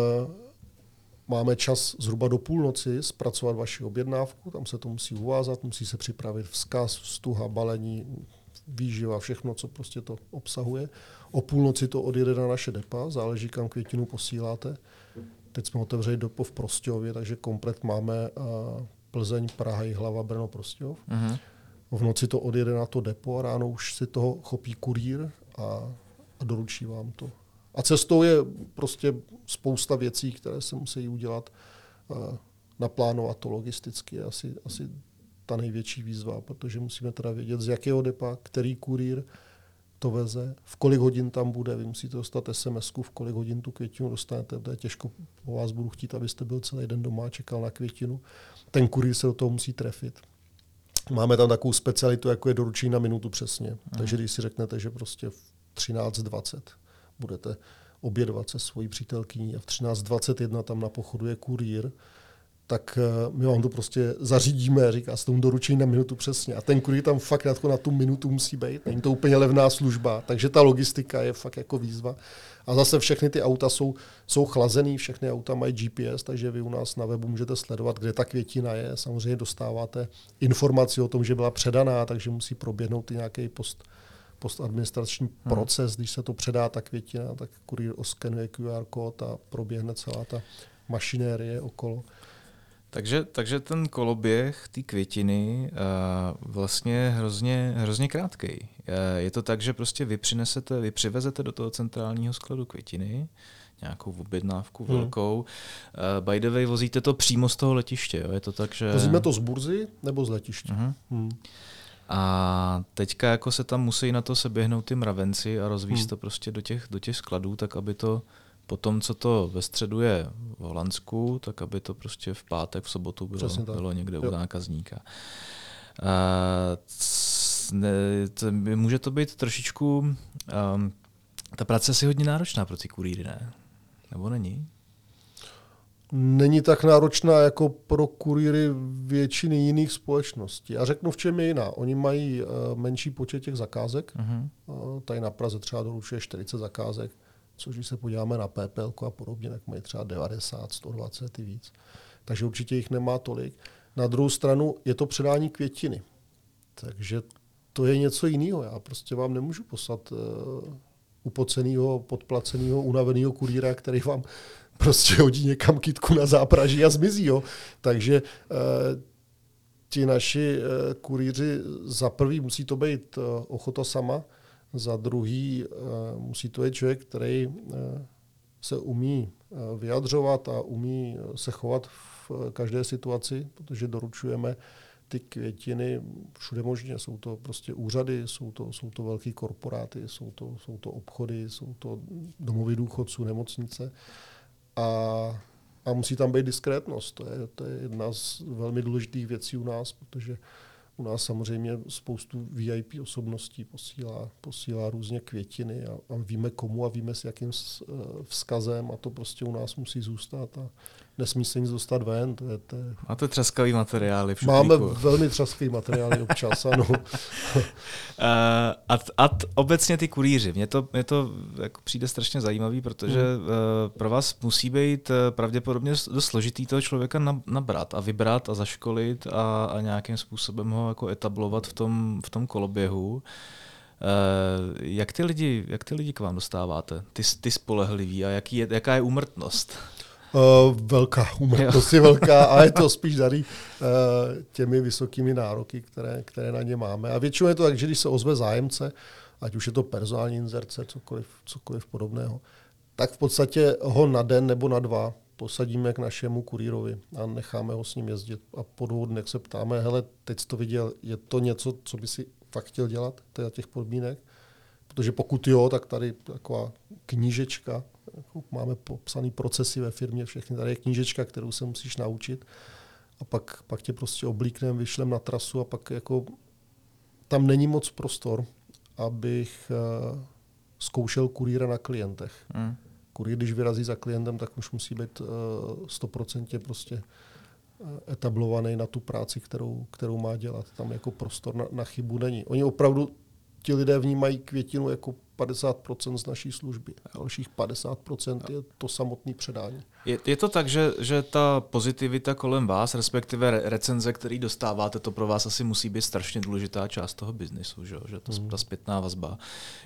Máme čas zhruba do půlnoci zpracovat vaši objednávku, tam se to musí uvázat, musí se připravit vzkaz, stuha, balení, výživa, všechno, co prostě to obsahuje. O půlnoci to odjede na naše depa, záleží, kam květinu posíláte. Teď jsme otevřeli depo v Prostějově, takže komplet máme Plzeň, Praha, Hlava, Brno, Prostějov. Uh-huh. V noci to odjede na to depo a ráno už si toho chopí kurýr a, a doručí vám to. A cestou je prostě spousta věcí, které se musí udělat. Naplánovat to logisticky je asi, asi ta největší výzva, protože musíme teda vědět, z jakého depa, který kurýr to veze, v kolik hodin tam bude, vy musíte dostat sms v kolik hodin tu květinu dostanete, to je těžko, po vás budu chtít, abyste byl celý den doma a čekal na květinu. Ten kurýr se do toho musí trefit. Máme tam takovou specialitu, jako je doručení na minutu přesně. Aha. Takže když si řeknete, že prostě v 13.20 budete obědvat se svojí přítelkyní a v 13.21 tam na pochodu je kurýr, tak eh, my vám to prostě zařídíme, říká se tomu doručení na minutu přesně. A ten kurýr tam fakt jako na tu minutu musí být. Není to úplně levná služba, takže ta logistika je fakt jako výzva. A zase všechny ty auta jsou, jsou chlazený, všechny auta mají GPS, takže vy u nás na webu můžete sledovat, kde ta květina je. Samozřejmě dostáváte informaci o tom, že byla předaná, takže musí proběhnout i nějaký post, postadministrační hmm. proces, když se to předá ta květina, tak kurýr oskenuje QR kód a proběhne celá ta mašinérie okolo. Takže, takže ten koloběh té květiny uh, vlastně je hrozně, hrozně krátký. Uh, je to tak, že prostě vy přinesete, vy přivezete do toho centrálního skladu květiny, nějakou objednávku hmm. velkou. Uh, by the way, vozíte to přímo z toho letiště, jo? Je to tak, že... Vozíme to z burzy nebo z letiště. Uh-huh. Hmm. A teďka jako se tam musí na to se běhnout ty mravenci a rozvíjet hmm. to prostě do těch, do těch skladů, tak aby to po tom, co to ve středu je v Holandsku, tak aby to prostě v pátek, v sobotu bylo, bylo někde jo. u zákazníka. A, ne, to, může to být trošičku, um, ta práce je asi hodně náročná pro ty kurýry, ne? Nebo není? Není tak náročná jako pro kurýry většiny jiných společností. A řeknu, v čem je jiná. Oni mají uh, menší počet těch zakázek. Uh-huh. Uh, tady na Praze třeba doručuje 40 zakázek, což když se podíváme na PPL a podobně, tak mají třeba 90, 120 i víc. Takže určitě jich nemá tolik. Na druhou stranu je to předání květiny. Takže to je něco jiného. Já prostě vám nemůžu poslat uh, upoceného, podplaceného, unaveného kurýra, který vám prostě hodí někam kytku na zápraží a zmizí. Jo. Takže e, ti naši e, kurýři za prvý musí to být e, ochota sama, za druhý musí to být člověk, který se umí vyjadřovat a umí se chovat v každé situaci, protože doručujeme ty květiny všude možně. Jsou to prostě úřady, jsou to, jsou to velké korporáty, jsou to, jsou to obchody, jsou to domovy důchodců, nemocnice a, a musí tam být diskrétnost. To je, to je jedna z velmi důležitých věcí u nás, protože u nás samozřejmě spoustu VIP osobností posílá, posílá různě květiny a, a víme komu a víme s jakým eh, vzkazem a to prostě u nás musí zůstat. A, nesmí se nic dostat ven. To je, to je... Máte třaskavý materiály v Máme velmi třaskavý materiály občas, ano. uh, [LAUGHS] a, a t, obecně ty kurýři, mně to, mě to jako přijde strašně zajímavý, protože hmm. uh, pro vás musí být uh, pravděpodobně dost složitý toho člověka nabrat a vybrat a zaškolit a, a nějakým způsobem ho jako etablovat v tom, v tom koloběhu. Uh, jak, ty lidi, jak ty lidi k vám dostáváte? Ty, ty spolehliví a jaký je, jaká je úmrtnost? Uh, velká, umětnost je velká [LAUGHS] a je to spíš daný uh, těmi vysokými nároky, které, které na ně máme. A většinou je to tak, že když se ozve zájemce, ať už je to personální inzerce, cokoliv, cokoliv podobného, tak v podstatě ho na den nebo na dva posadíme k našemu kurýrovi a necháme ho s ním jezdit. A po dvou dnech se ptáme, hele, teď jsi to viděl, je to něco, co by si fakt chtěl dělat, teda těch podmínek? Protože pokud jo, tak tady taková knížečka, jako máme popsaný procesy ve firmě, všechny, tady je knížečka, kterou se musíš naučit a pak, pak tě prostě oblíknem, vyšlem na trasu a pak jako tam není moc prostor, abych uh, zkoušel kurýra na klientech. Hmm. Kurýr, když vyrazí za klientem, tak už musí být stoprocentně uh, prostě eh, etablovaný na tu práci, kterou, kterou má dělat. Tam jako prostor na, na chybu není. Oni opravdu ti lidé vnímají květinu jako 50% z naší služby. A dalších 50% je to samotné předání. Je, je to tak, že, že ta pozitivita kolem vás, respektive recenze, který dostáváte, to pro vás asi musí být strašně důležitá část toho biznisu, že, že to, mm. ta zpětná vazba.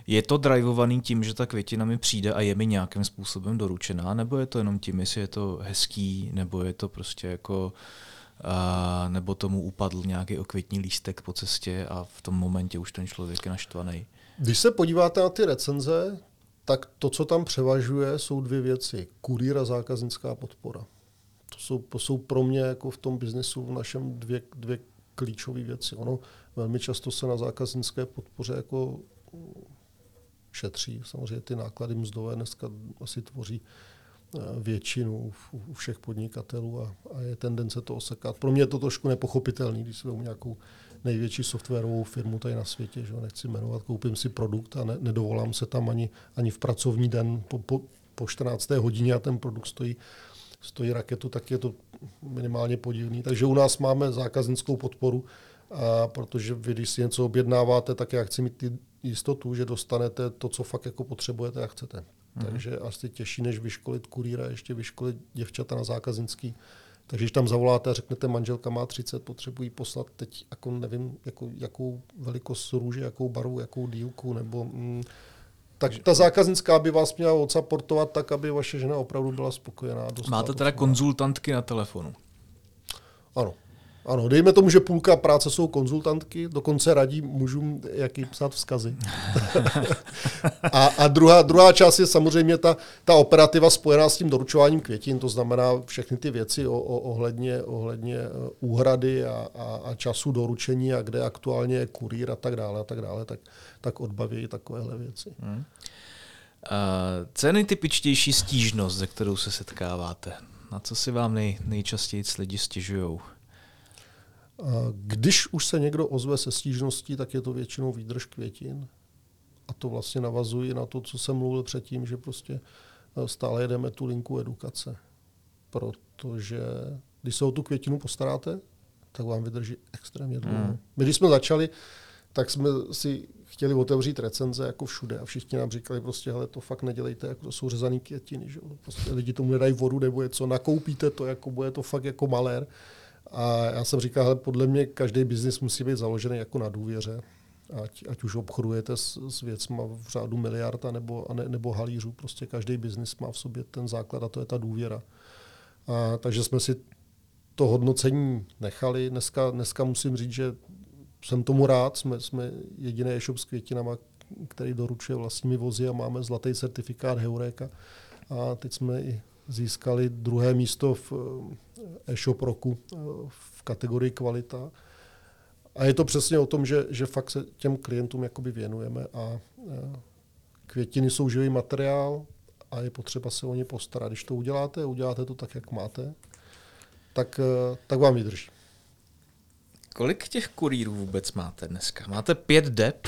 Je to drivovaný tím, že ta květina mi přijde a je mi nějakým způsobem doručená, nebo je to jenom tím, jestli je to hezký, nebo je to prostě jako a nebo tomu upadl nějaký okvětní lístek po cestě a v tom momentě už ten člověk je naštvaný. Když se podíváte na ty recenze, tak to, co tam převažuje, jsou dvě věci. Kurýr a zákaznická podpora. To jsou, to jsou pro mě jako v tom biznesu v našem dvě, dvě klíčové věci. Ono velmi často se na zákaznické podpoře jako šetří. Samozřejmě ty náklady mzdové dneska asi tvoří Eh, většinu u všech podnikatelů a, a je tendence to osekat. Pro mě je to trošku nepochopitelný, když jsem nějakou největší softwarovou firmu tady na světě, že nechci jmenovat, koupím si produkt a ne, nedovolám se tam ani, ani v pracovní den po, po, po 14. hodině a ten produkt stojí, stojí raketu, tak je to minimálně podivný. Takže u nás máme zákaznickou podporu, a protože vy, když si něco objednáváte, tak já chci mít ty jistotu, že dostanete to, co fakt jako potřebujete a chcete. Mm-hmm. Takže asi těžší, než vyškolit kurýra, ještě vyškolit děvčata na zákaznický. Takže když tam zavoláte a řeknete, manželka má 30, potřebují poslat teď, jako nevím, jako, jakou velikost růže, jakou barvu, jakou dílku, nebo... Mm, tak ta zákaznická by vás měla odsaportovat tak, aby vaše žena opravdu byla spokojená. Máte teda konzultantky na telefonu? Ano. Ano, dejme tomu, že půlka práce jsou konzultantky, dokonce radí mužům, jak jim psát vzkazy. [LAUGHS] a a druhá, druhá část je samozřejmě ta, ta operativa spojená s tím doručováním květin, to znamená všechny ty věci o, o, ohledně, ohledně eh, úhrady a, a, a času doručení a kde aktuálně je kurýr a tak dále, a tak dále, tak, tak odbaví takovéhle věci. Hmm. Uh, co je nejtypičtější stížnost, ze kterou se setkáváte? Na co si vám nej, nejčastěji lidi stěžují? Když už se někdo ozve se stížností, tak je to většinou výdrž květin. A to vlastně navazuje na to, co jsem mluvil předtím, že prostě eh, stále jedeme tu linku edukace. Protože když se o tu květinu postaráte, tak vám vydrží extrémně dlouho. Mm. My když jsme začali, tak jsme si chtěli otevřít recenze jako všude a všichni nám říkali prostě, hele, to fakt nedělejte, jako to jsou řezaný květiny, že? Prostě lidi tomu nedají vodu nebo je co, nakoupíte to, jako bude to fakt jako malér. A já jsem říkal, hele, podle mě každý biznis musí být založený jako na důvěře. Ať, ať už obchodujete s, s věcma v řádu miliarda nebo, ne, nebo halířů, prostě každý biznis má v sobě ten základ a to je ta důvěra. A, takže jsme si to hodnocení nechali. Dneska, dneska musím říct, že jsem tomu rád. Jsme, jsme jediný e-shop s květinama, který doručuje vlastními vozy a máme zlatý certifikát Heureka. A teď jsme i získali druhé místo v eh, e-shop roku eh, v kategorii kvalita. A je to přesně o tom, že, že fakt se těm klientům jakoby věnujeme a eh, květiny jsou živý materiál a je potřeba se o ně postarat. Když to uděláte, uděláte to tak, jak máte, tak, tak vám vydrží. Kolik těch kurýrů vůbec máte dneska? Máte pět dep?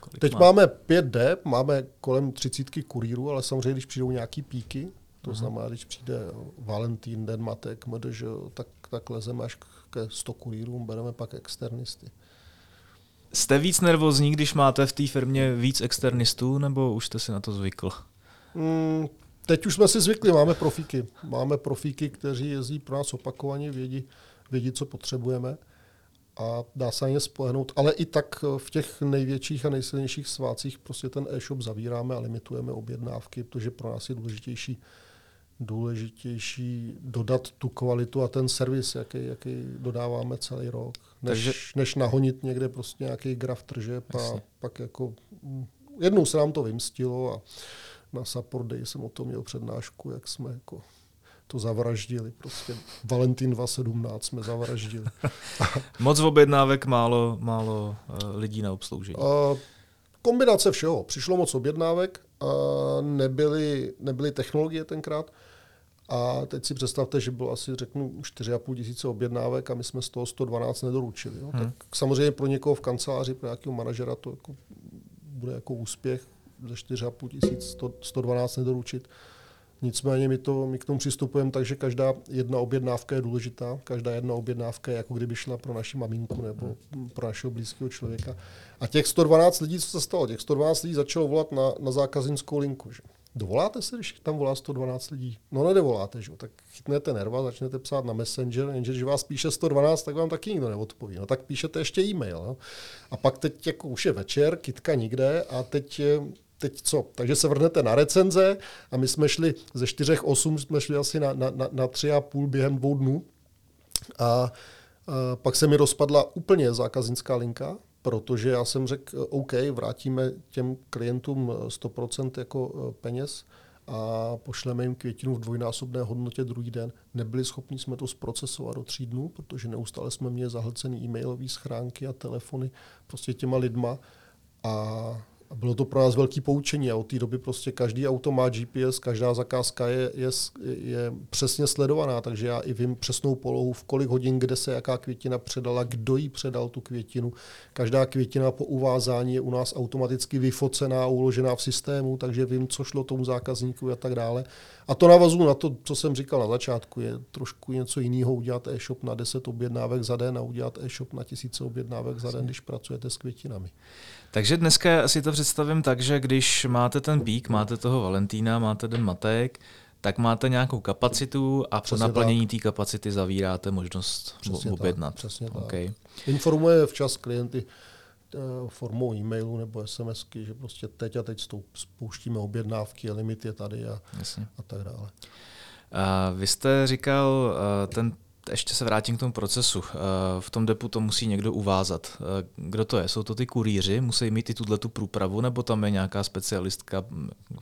Kolik Teď má? máme pět dep, máme kolem třicítky kurýrů, ale samozřejmě, když přijdou nějaký píky, to uh-huh. znamená, když přijde Valentín, Den matek, MDŽ, tak, tak lezeme až ke 100 kurýrům, bereme pak externisty. Jste víc nervózní, když máte v té firmě víc externistů, nebo už jste si na to zvykl? Mm, teď už jsme si zvykli, máme profíky. Máme profíky, kteří jezdí pro nás opakovaně, vědí, vědí co potřebujeme a dá se na ně spolehnout. Ale i tak v těch největších a nejsilnějších svácích prostě ten e-shop zavíráme a limitujeme objednávky, protože pro nás je důležitější důležitější dodat tu kvalitu a ten servis, jaký, jaký dodáváme celý rok, než, Takže... než nahonit někde prostě nějaký graf tržeb a pak jako mm, jednou se nám to vymstilo a na Support Day jsem o tom měl přednášku, jak jsme jako to zavraždili. Prostě Valentín 2017 jsme zavraždili. [LAUGHS] Moc objednávek, málo, málo uh, lidí na obsloužení. Uh, kombinace všeho. Přišlo moc objednávek, a nebyly, nebyly technologie tenkrát. A teď si představte, že bylo asi, řeknu, 4,5 tisíce objednávek a my jsme z toho 112 nedoručili. Jo. Hmm. Tak samozřejmě pro někoho v kanceláři, pro nějakého manažera to jako bude jako úspěch ze 4,5 tisíc 112 nedoručit. Nicméně my, to, my k tomu přistupujeme tak, že každá jedna objednávka je důležitá. Každá jedna objednávka je jako kdyby šla pro naši maminku nebo pro našeho blízkého člověka. A těch 112 lidí, co se stalo? Těch 112 lidí začalo volat na, na zákaznickou linku. Že? Dovoláte se, když tam volá 112 lidí? No nedovoláte, že? tak chytnete nerva, začnete psát na Messenger, jenže když vás píše 112, tak vám taky nikdo neodpoví. No tak píšete ještě e-mail. No? A pak teď jako už je večer, kitka nikde a teď teď co? Takže se vrhnete na recenze a my jsme šli ze 4,8 jsme šli asi na, na, na, na 3,5 během dvou dnů. A, a pak se mi rozpadla úplně zákaznická linka, protože já jsem řekl, OK, vrátíme těm klientům 100% jako e, peněz a pošleme jim květinu v dvojnásobné hodnotě druhý den. Nebyli schopni jsme to zprocesovat do tří dnů, protože neustále jsme měli zahlcený e-mailové schránky a telefony prostě těma lidma. A a bylo to pro nás velký poučení a od té doby prostě každý auto má GPS, každá zakázka je, je, je přesně sledovaná, takže já i vím přesnou polohu, v kolik hodin, kde se jaká květina předala, kdo jí předal tu květinu. Každá květina po uvázání je u nás automaticky vyfocená, uložená v systému, takže vím, co šlo tomu zákazníku a tak dále. A to navazu na to, co jsem říkal na začátku, je trošku něco jiného udělat e-shop na 10 objednávek za den a udělat e-shop na tisíce objednávek za den, když pracujete s květinami. Takže dneska si to představím tak, že když máte ten pík, máte toho Valentína, máte den matek, tak máte nějakou kapacitu a před naplnění té kapacity zavíráte možnost přesně objednat. Tak, přesně okay. tak. Informuje včas klienty formou e-mailu nebo SMSky, že prostě teď a teď spouštíme objednávky, limit je tady a, a tak dále. A vy jste říkal, eh, ten ještě se vrátím k tomu procesu. Eh, v tom depu to musí někdo uvázat. Eh, kdo to je? Jsou to ty kurýři? Musí mít i tuhle tu průpravu, nebo tam je nějaká specialistka,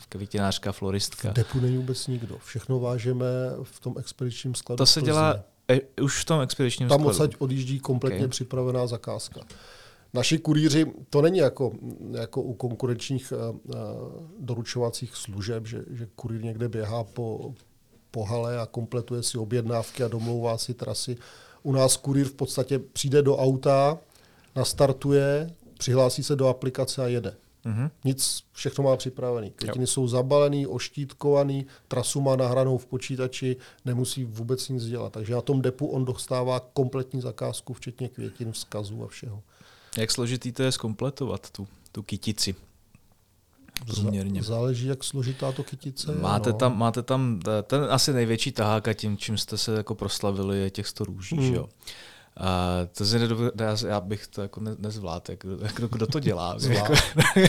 květinářka, floristka? V depu není vůbec nikdo. Všechno vážeme v tom expedičním skladu. To se dělá e, už v tom expedičním tam skladu? Tam odsaď odjíždí kompletně okay. připravená zakázka. Naši kurýři, to není jako, jako u konkurenčních uh, doručovacích služeb, že, že kurýr někde běhá po, po hale a kompletuje si objednávky a domlouvá si trasy. U nás kurýr v podstatě přijde do auta, nastartuje, přihlásí se do aplikace a jede. Mm-hmm. Nic, všechno má připravený. Květiny jsou zabalený, oštítkovaný, trasu má nahranou v počítači, nemusí vůbec nic dělat. Takže na tom depu on dostává kompletní zakázku, včetně květin, vzkazů a všeho. Jak složitý to je zkompletovat tu, tu kytici? průměrně. Záleží, jak složitá to kytice máte, no. tam, máte tam ten asi největší tahák a tím, čím jste se jako proslavili, je těch 100 růží. Hmm. Jo. A to si nedovedu, já bych to jako ne, nezvládl, jak, kdo, kdo to dělá. [LAUGHS] Jako,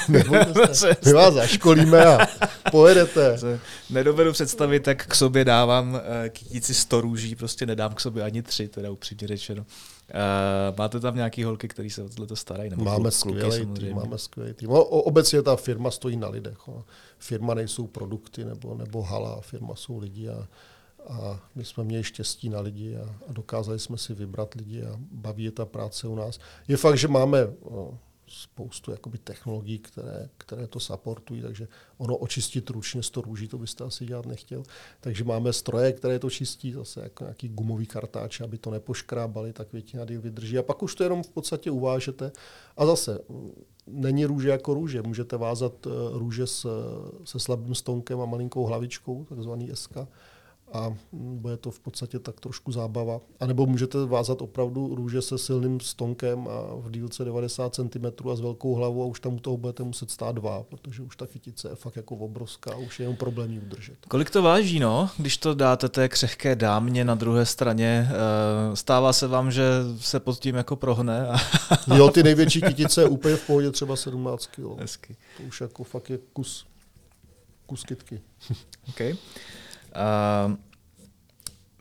[LAUGHS] My vás zaškolíme a pojedete. [LAUGHS] Nedovedu představit, jak k sobě dávám eh, kytici 100 růží, prostě nedám k sobě ani tři, teda upřímně řečeno. Uh, máte tam nějaký holky, které se o tohle starají? Nebo máme skvělý tým, máme skvělý tým. O, obecně ta firma stojí na lidech. O. Firma nejsou produkty nebo, nebo hala, firma jsou lidi a, a my jsme měli štěstí na lidi a, a dokázali jsme si vybrat lidi a baví je ta práce u nás. Je fakt, že máme spoustu jakoby, technologií, které, které to supportují, takže ono očistit ručně 100 růží, to byste asi dělat nechtěl. Takže máme stroje, které to čistí, zase jako nějaký gumový kartáč, aby to nepoškrábali, tak většina díl vydrží. A pak už to jenom v podstatě uvážete. A zase, není růže jako růže. Můžete vázat eh, růže se, se slabým stonkem a malinkou hlavičkou, takzvaný SK a bude to v podstatě tak trošku zábava. A nebo můžete vázat opravdu růže se silným stonkem a v dílce 90 cm a s velkou hlavou a už tam u toho budete muset stát dva, protože už ta chytice je fakt jako obrovská a už je jenom problém ji udržet. Kolik to váží, no, když to dáte té křehké dámě na druhé straně? Eh, stává se vám, že se pod tím jako prohne? A... [LAUGHS] jo, ty největší kytice úplně v pohodě třeba 17 kg. To už jako fakt je kus, kus kytky. okay. Uh,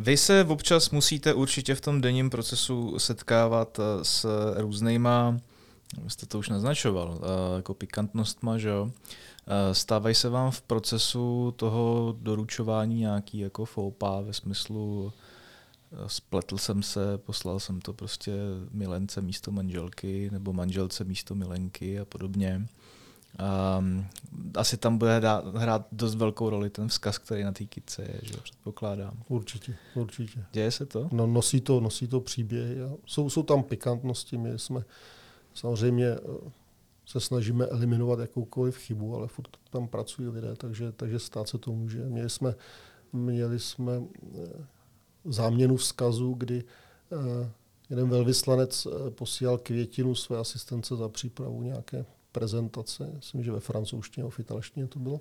vy se občas musíte určitě v tom denním procesu setkávat eh, s různýma, jste to už naznačoval, eh, jako pikantnostma, že jo? Stávají se vám v procesu toho doručování nějaký jako foupa ve smyslu spletl jsem se, poslal jsem to prostě milence místo manželky nebo manželce místo milenky a podobně. Um, asi tam bude dát, hrát dost velkou roli ten vzkaz, který na té kytce je, že předpokládám. Určitě, určitě. Děje se to? No, nosí to, nosí to příběhy. Jsou, jsou tam pikantnosti, my jsme samozřejmě eh, se snažíme eliminovat jakoukoliv chybu, ale furt tam pracují lidé, takže, takže stát se to může. Měli jsme, měli jsme eh, záměnu vzkazu, kdy eh, jeden velvyslanec posílal květinu své asistence za přípravu nějaké prezentace, myslím, že ve francouzštině, v italštině to bylo.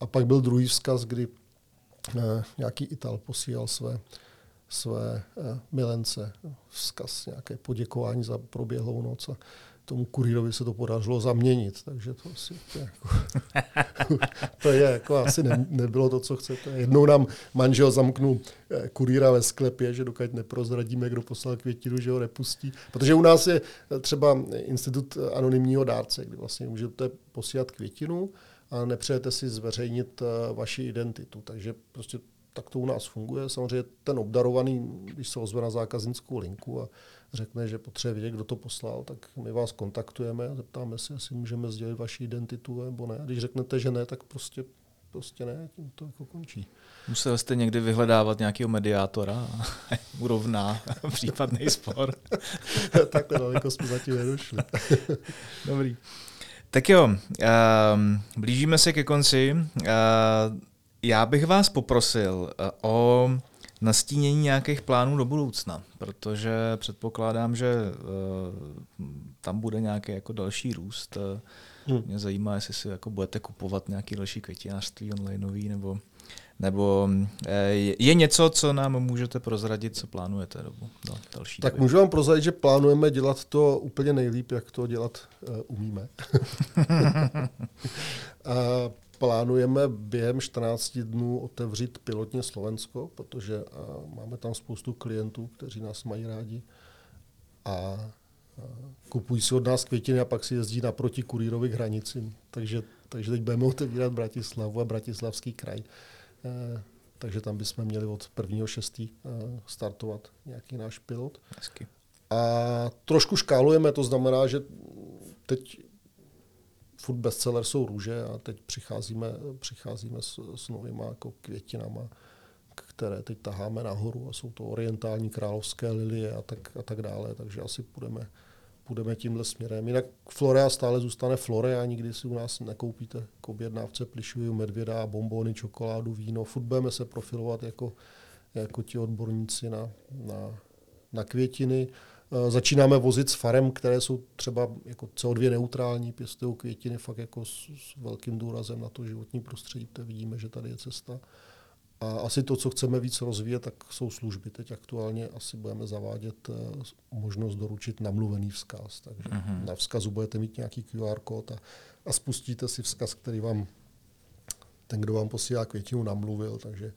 A pak byl druhý vzkaz, kdy eh, nějaký Ital posílal své, své eh, milence vzkaz, nějaké poděkování za proběhlou noc. A tomu kurýrovi se to podařilo zaměnit, takže to asi to je jako, [LAUGHS] to je jako asi ne, nebylo to, co chcete. Jednou nám manžel zamknul eh, kurýra ve sklepě, že dokud neprozradíme, kdo poslal květinu, že ho nepustí. Protože u nás je třeba institut anonymního dárce, kdy vlastně můžete posílat květinu a nepřejete si zveřejnit eh, vaši identitu. Takže prostě tak to u nás funguje. Samozřejmě ten obdarovaný, když se ozve na zákaznickou linku a řekne, že potřebuje vědět, kdo to poslal, tak my vás kontaktujeme a zeptáme se, jestli můžeme sdělit vaši identitu nebo ne. A když řeknete, že ne, tak prostě, prostě ne, tím to jako končí. Musel jste někdy vyhledávat nějakého mediátora a [LAUGHS] urovná [LAUGHS] případný spor. [LAUGHS] tak daleko jsme zatím nedošli. Dobrý. Tak jo, uh, blížíme se ke konci. Uh, já bych vás poprosil uh, o nastínění nějakých plánů do budoucna, protože předpokládám, že uh, tam bude nějaký jako další růst. Hmm. Mě zajímá, jestli si jako budete kupovat nějaký další květinářství onlineový, nebo, nebo je něco, co nám můžete prozradit, co plánujete dobu, do další Tak doby. můžu vám prozradit, že plánujeme dělat to úplně nejlíp, jak to dělat uh, umíme. [LAUGHS] [LAUGHS] uh, plánujeme během 14 dnů otevřít pilotně Slovensko, protože máme tam spoustu klientů, kteří nás mají rádi a kupují si od nás květiny a pak si jezdí naproti kurýrovi k hranicím. Takže, takže teď budeme otevírat Bratislavu a Bratislavský kraj. E, takže tam bychom měli od 1.6. E, startovat nějaký náš pilot. Hezky. A trošku škálujeme, to znamená, že teď furt bestseller jsou růže a teď přicházíme, přicházíme s, s novýma jako květinama, které teď taháme nahoru a jsou to orientální královské lilie a tak, a tak dále, takže asi půjdeme, půjdeme tímhle směrem. Jinak Florea stále zůstane Florea, nikdy si u nás nekoupíte k objednávce plišuju medvěda, bombony, čokoládu, víno. Furt budeme se profilovat jako, jako ti odborníci na, na, na květiny. Eh, začínáme vozit s farem, které jsou třeba jako CO2 neutrální, pěstují květiny fakt jako s, s velkým důrazem na to životní prostředí, to vidíme, že tady je cesta. A asi to, co chceme víc rozvíjet, tak jsou služby. Teď aktuálně asi budeme zavádět eh, možnost doručit namluvený vzkaz. Takže uh-huh. na vzkazu budete mít nějaký QR kód a, a spustíte si vzkaz, který vám ten, kdo vám posílá květinu, namluvil. Takže,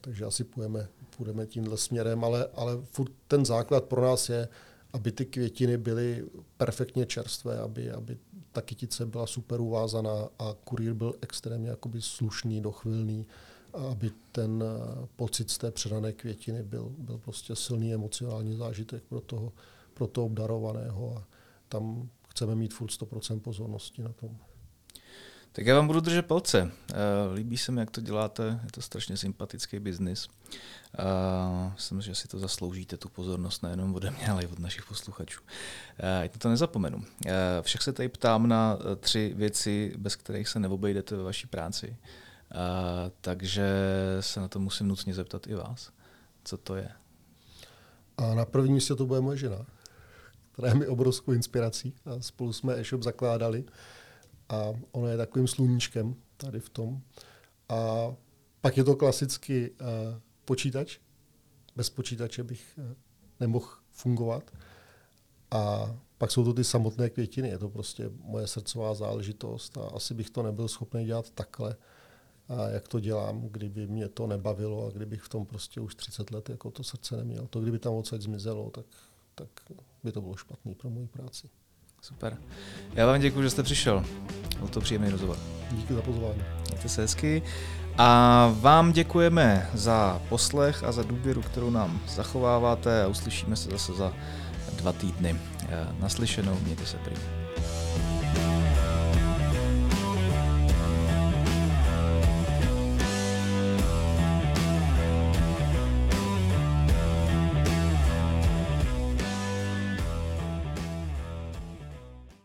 takže asi půjdeme, půjdeme tímhle směrem, ale, ale furt ten základ pro nás je, aby ty květiny byly perfektně čerstvé, aby, aby ta kytice byla super uvázaná a kurýr byl extrémně jakoby slušný, dochvilný, aby ten eh, pocit z té předané květiny byl, byl prostě silný emocionální zážitek pro toho, pro toho obdarovaného a tam chceme mít furt 100% pozornosti na tom. Tak já vám budu držet palce. Eh, líbí se mi, jak to děláte, je to strašně sympatický biznis. Uh, myslím, že si to zasloužíte, tu pozornost nejenom ode mě, ale i od našich posluchačů. Uh, to nezapomenu. Uh, však se tady ptám na tři věci, bez kterých se neobejdete ve vaší práci. Uh, takže se na to musím nutně zeptat i vás. Co to je? A na prvním místě to bude moje žena, která je mi obrovskou inspirací. A spolu jsme e-shop zakládali a ona je takovým sluníčkem tady v tom. A pak je to klasicky uh, počítač. Bez počítače bych uh, nemohl fungovat. A pak jsou to ty samotné květiny. Je to prostě moje srdcová záležitost a asi bych to nebyl schopný dělat takhle. a jak to dělám, kdyby mě to nebavilo a kdybych v tom prostě už 30 let jako to srdce neměl. To kdyby tam odsaď zmizelo, tak, tak by to bylo špatný pro moji práci. Super. Já vám děkuji, že jste přišel. Byl to příjemný rozhovor. Díky za pozvání. Mějte se hezky. A vám děkujeme za poslech a za důvěru, kterou nám zachováváte a uslyšíme se zase za dva týdny. Naslyšenou, mějte se prý.